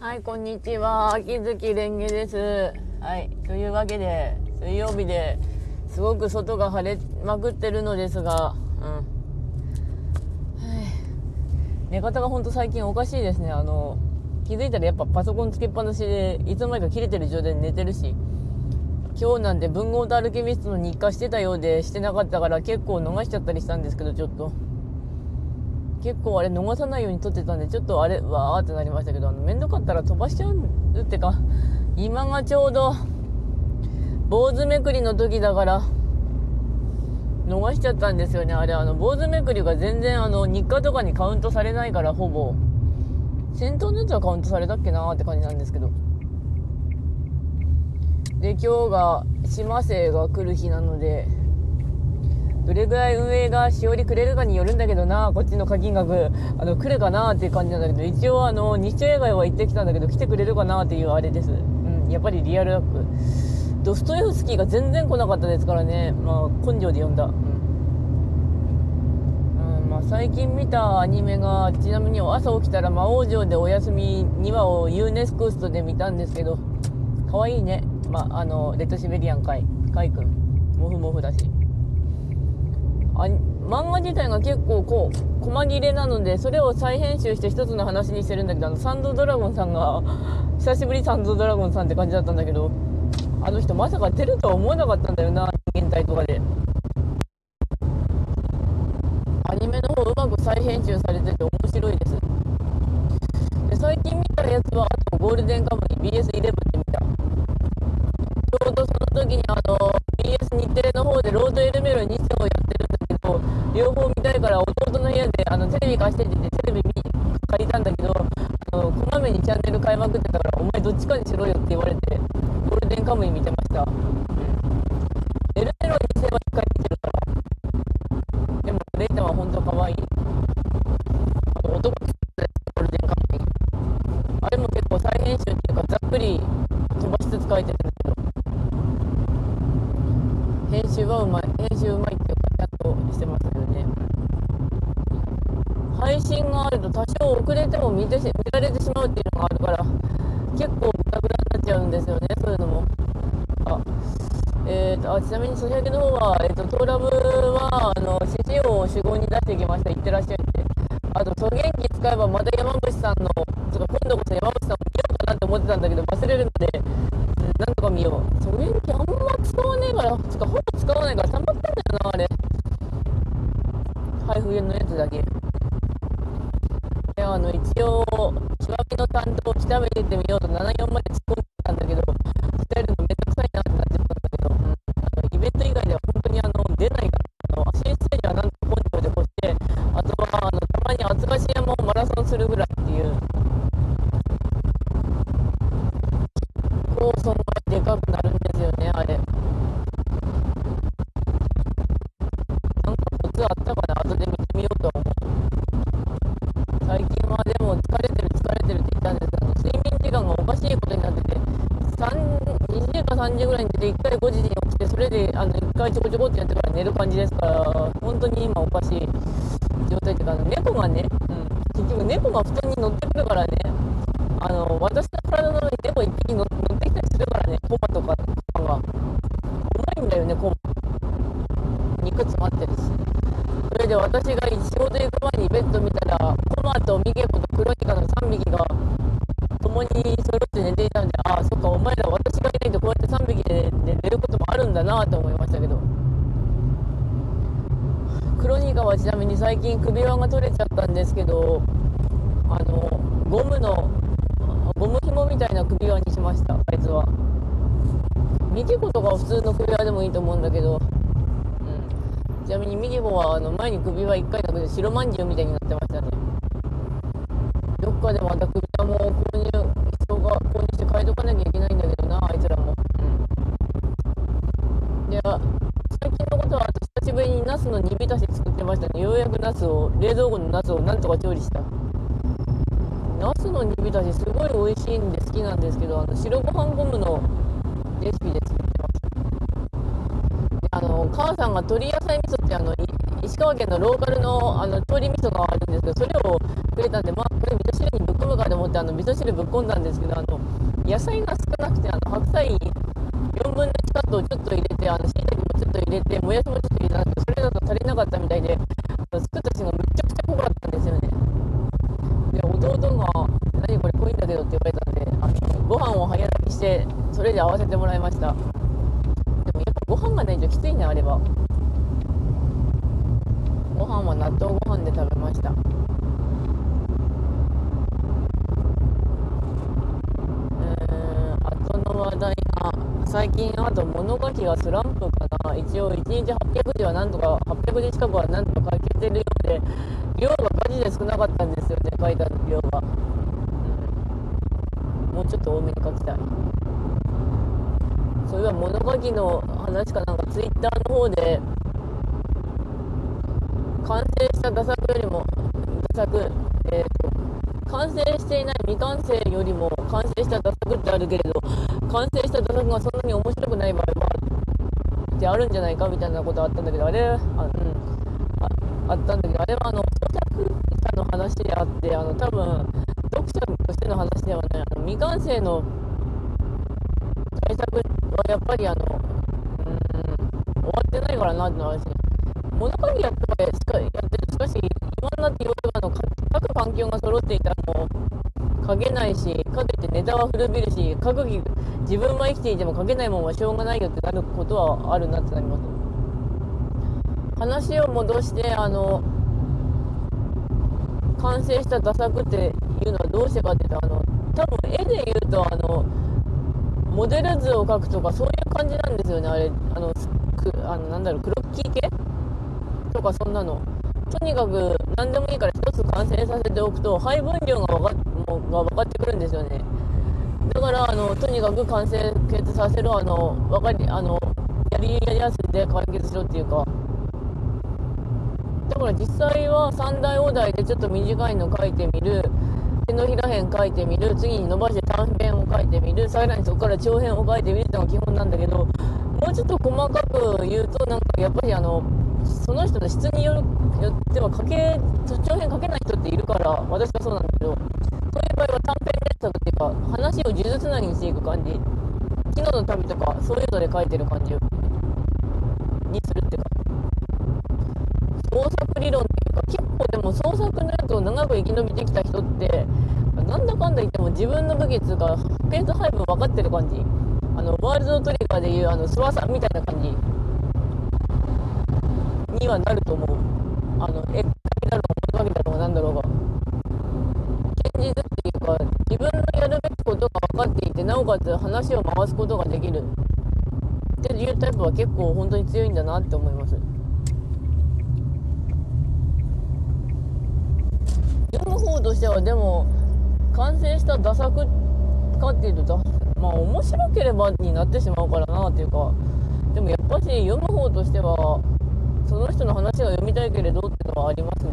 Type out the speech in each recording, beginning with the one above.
はい、こんにちは。秋月蓮華です。はい、というわけで、水曜日ですごく外が晴れまくってるのですが、うん。寝方がほんと最近おかしいですね。あの、気づいたらやっぱパソコンつけっぱなしで、いつの間にか切れてる状態で寝てるし、今日なんて文豪とアルケミストの日課してたようでしてなかったから結構逃しちゃったりしたんですけど、ちょっと。結構あれ逃さないように撮ってたんで、ちょっとあれ、わーってなりましたけど、あの、めんどかったら飛ばしちゃうってか、今がちょうど、坊主めくりの時だから、逃しちゃったんですよね。あれ、あの、坊主めくりが全然、あの、日課とかにカウントされないから、ほぼ。先頭のやつはカウントされたっけなーって感じなんですけど。で、今日が、島生が来る日なので、どれぐらい運営がしおりくれるかによるんだけどな、こっちの課金額、あの、来るかなっていう感じなんだけど、一応あの、日曜映画は行ってきたんだけど、来てくれるかなっていうあれです。うん、やっぱりリアルラック。ドストエフスキーが全然来なかったですからね、まあ、根性で読んだ。うん。まあ、最近見たアニメが、ちなみに朝起きたら魔王城でお休み2話をユーネスクストで見たんですけど、可愛いね。まあ、あの、レッドシベリアンかい、かいくん。モフモフだし。あ漫画自体が結構こう細切れなのでそれを再編集して一つの話にしてるんだけどあのサンドドラゴンさんが久しぶりサンドドラゴンさんって感じだったんだけどあの人まさか出るとは思わなかったんだよな人間体とかで。アニメの方うまく再編集されてて面白いです。で最近見たやつはあとゴールデンカムイ BS11 で見た。ちょうどその時にあの BS 日テレの方でロードエルメロ2世をやってる両方見たいから弟の部屋であのテレビ貸してって言ってテレビ借りたんだけどあのこまめにチャンネル変えまくってたからお前どっちかにしろよって言われてゴールデンカムイ見てました。エルメロにせは1回見てるから。でもレイタは本当可愛い。あの男作ったやつゴールデンカムイ。あれも結構再編集っていうかざっくり飛ばしつつ書いてるんですけど編集はうまい編集うまいっていうかちゃんとしてますよね配信があると多少遅れても見てし見られてしまうっていうのがあるから結構グダグダになっちゃうんですよねそういうのも。あえーと、あちなみにソシャゲの方は、えーと、トーラブはあの獅子王を主語に出してきました。いってらっしゃいって。あとトゲンキ使えばまた山伏さんのと今度こそ山伏さんを見ようかなって思ってたんだけど忘れるので、担当を北めてみようと74まで突っ込んでたんだけど伝えるのめんどくさいなってなっちゃったんだけど、うん、あのイベント以外では本当にあの出ないからあの足ステージはなんと根性で越してあとはあのたまに厚菓子山をマラソンするぐらいっていう。こうそんなでかくなるんですよねあれ。あったかな？時ぐらいに出て1回5時に起きてそれであの1回ちょこちょこってやってから寝る感じですから本当に今おかしい状態っていうか猫がね、うん、結局猫が布団に乗ってくるからねあの私の体の上に猫1匹乗ってきたりするからねコマとかが重いんだよねコマ肉詰まってるしそれで私が仕事行く前にベッド見たらコマとミゲコとクロニカの3匹が共に揃って寝ていたんでああそっかお前ら私がいないとこうやって3匹で寝ることもあるんだなと思いましたけどクロニカはちなみに最近首輪が取れちゃったんですけどあのゴムのゴム紐みたいな首輪にしましたあいつは。ミケコとか普通の首輪でもいいと思うんだけど。ちなみにミニボはあの前に首輪1回なくて白まんじゅうみたいになってましたね。どっかでまた首ねようやくナスを冷蔵庫のナスをなんとか調理した。ナスの煮浸しすごい美味しいんで好きなんですけどあの白ご飯ゴムのレシピで作ってます。あの母さんが鶏野菜味噌ってあの石川県のローカルのあの鶏味噌があるんですけどそれをくれたんでまあこれ味噌汁にぶっ込むかと思ってってあの味噌汁ぶっ込んだんですけどあの野菜が少なくてあの白菜4分の1カットをちょっと入れてあの椎茸もちょっと入れてもやしもちょっと入れたんですけどそれだと足りなかったみたいで作った人がめちゃくちゃ濃かったんですよねで弟が「何これ濃いんだけど」って言われたんであのご飯を早炊きしてそれで合わせてもらいました。でもやっぱご飯がないときついねあればご飯は納豆ご飯で食べました。話題が最近あと物書きがスランプかな。一応1日800字はなんとか800字近くはなんとか書けてるようで量がマジで少なかったんですよね書いた量が、もうちょっと多めに書きた。いそういえば物書きの話かなんかツイッターの方で完成した打作よりも打作えっ、ー、と完成していない未完成よりも完成した打作ってあるけれど完成した打作がそんなに面白くない場合はってあるんじゃないかみたいなことあったんだけどあれあ,、うん、あったんだけどあれはあの著作者の話であってあの多分読者としての話ではない。未完成の対策はやっぱりあのうん終わってないからなってのはあるし物書きやってしかやってるしかし今になっていろいろ各環境が揃っていたらもう書けないしかといってネタは古びるし書く気自分は生きていても書けないもんはしょうがないよってなることはあるなってなります。話を戻してあの完成した画作っていうのはどうしてかっていうとあの多分絵で言うとあのモデル図を描くとかそういう感じなんですよね。あれあのくあのなんだろうクロッキー系とかそんなの。とにかく何でもいいから1つ完成させておくと配分量が分かもが分かってくるんですよね。だからあのとにかく完成決させるあの分かりあのやりやりやすいで解決しろっていうか。だから実際は三大お題でちょっと短いの書いてみる。手のひら辺書いてみる。次に伸ばして短編を書いてみる。さらにそこから長編を書いてみるっていうのが基本なんだけどもうちょっと細かく言うとなんかやっぱりあのその人の質によるよっては書け長編書けない人っているから私はそうなんだけどそういう場合は短編連作っていうか話を呪術つなぎにしていく感じ。昨日の旅とかそういうので書いてる感じにするっていうか。創作理論っていうか結構でも創作のやつを長く生き延びてきた人ってなんだかんだ言っても自分の武器っていうかペース配分分かってる感じ。あのワールドトリガーでいうあの諏訪さんみたいな感じ。にはなると思う。あの絵だけだろうが物書きだろうが何だろうが。現実っていうか自分のやるべきことが分かっていてなおかつ話を回すことができる。っていうタイプは結構本当に強いんだなって思います。としてはでも完成した打作かっていうとまあ面白ければになってしまうからなっていうかでもやっぱし読む方としてはその人の話が読みたいけれどっていうのはありますね。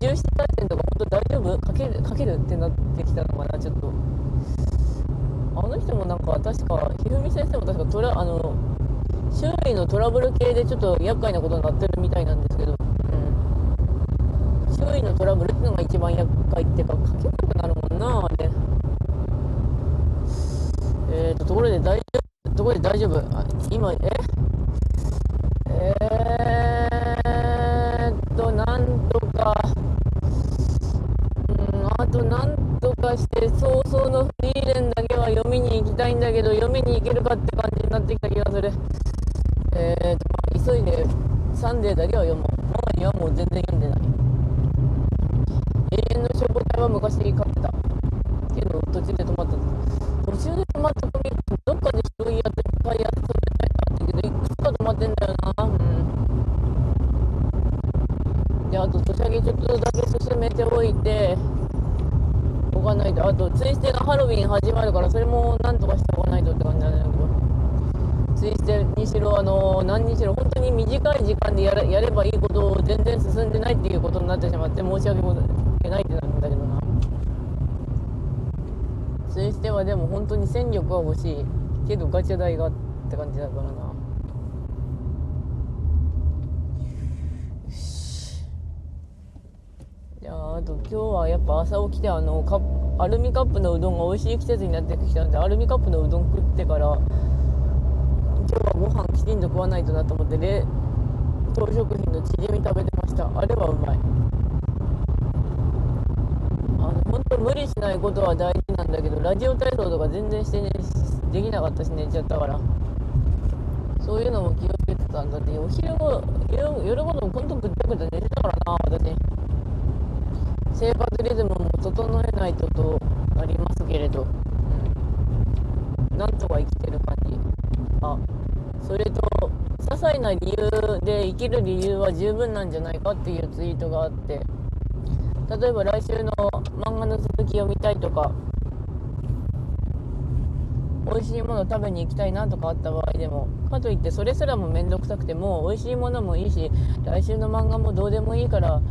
四十七大戦とか本当大丈夫書ける書けるってなってきたのかなちょっとあの人もなんか確かひふみ先生も確かトラあの周囲のトラブル系でちょっと厄介なことになってるみたいなんですけど、周囲のトラブルっていうのが一番厄介っていうか書けなくなるもんなあれえっ、ー、とところで大丈夫ところで大丈夫今え？えー、っと、なんとか、うん、あとなんとかして、早々のフリーレンだけは読みに行きたいんだけど、読みに行けるかって感じになってきた気がする。えー、っと、まあ、急いで、サンデーだけは読もう。ママにはもう全然読んでない。永遠の消防隊は昔買ってた。けど、途中で止まった。途中で止まったコミック、どっかで拾いやって、買いやって止まってんだよなうんであとソシャゲちょっとだけ進めておいておかないとあとツイステがハロウィン始まるからそれもなんとかしておかないとって感じなんだけどツイステにしろあの何にしろ本当に短い時間でやれやればいいことを全然進んでないっていうことになってしまって申し訳ないってなるんだけどなツイステはでも本当に戦力は欲しいけどガチャ代がって感じだからな。いやああと今日はやっぱ朝起きてあのかアルミカップのうどんが美味しい季節になってきたのでアルミカップのうどん食ってから今日はご飯きちんと食わないとなと思って冷凍食品のチヂミ食べてました。あれはうまい。あの本当無理しないことは大事。んだけどラジオ体操とか全然してねできなかったし寝ちゃったから。そういうのも気をつけてたんだって。お昼ご夜夜ごともほんとぐったぐった寝てたからな私。生活リズムも整えないととなりますけれど、うん、なんとか生きてる感じ。あそれと些細な理由で生きる理由は十分なんじゃないかっていうツイートがあって。例えば来週の漫画の続きを見たいとか美味しいもの食べに行きたいなとかあった場合でもかといってそれすらも面倒くさくても美味しいものもいいし来週の漫画もどうでもいいから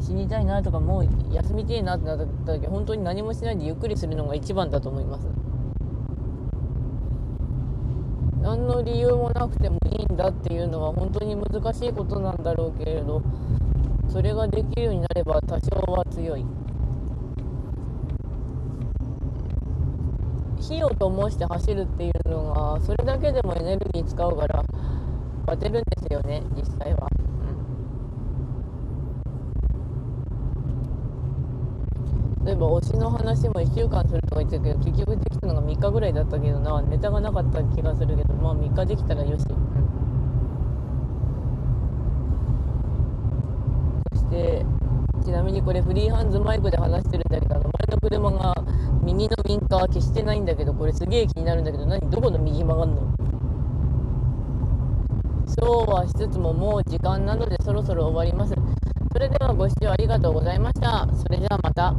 死にたいなとかもう休みてえなってなった時本当に何もしないでゆっくりするのが一番だと思います何の理由もなくてもいいんだっていうのは本当に難しいことなんだろうけれどそれができるようになれば多少は強い。火を灯して走るっていうのがそれだけでもエネルギー使うからバテるんですよね実際は、うん、例えば推しの話も1週間するとか言ってたけど結局できたのが3日ぐらいだったけどなネタがなかった気がするけどまあ3日できたらよし、うん、そしてちなみにこれフリーハンズマイクで話してるんだけどあの前の車が右のウィンカー消してないんだけどこれすげえ気になるんだけど何どこの右曲がんの？そうはしつつももう時間なのでそろそろ終わります。それではご視聴ありがとうございました。それではまた。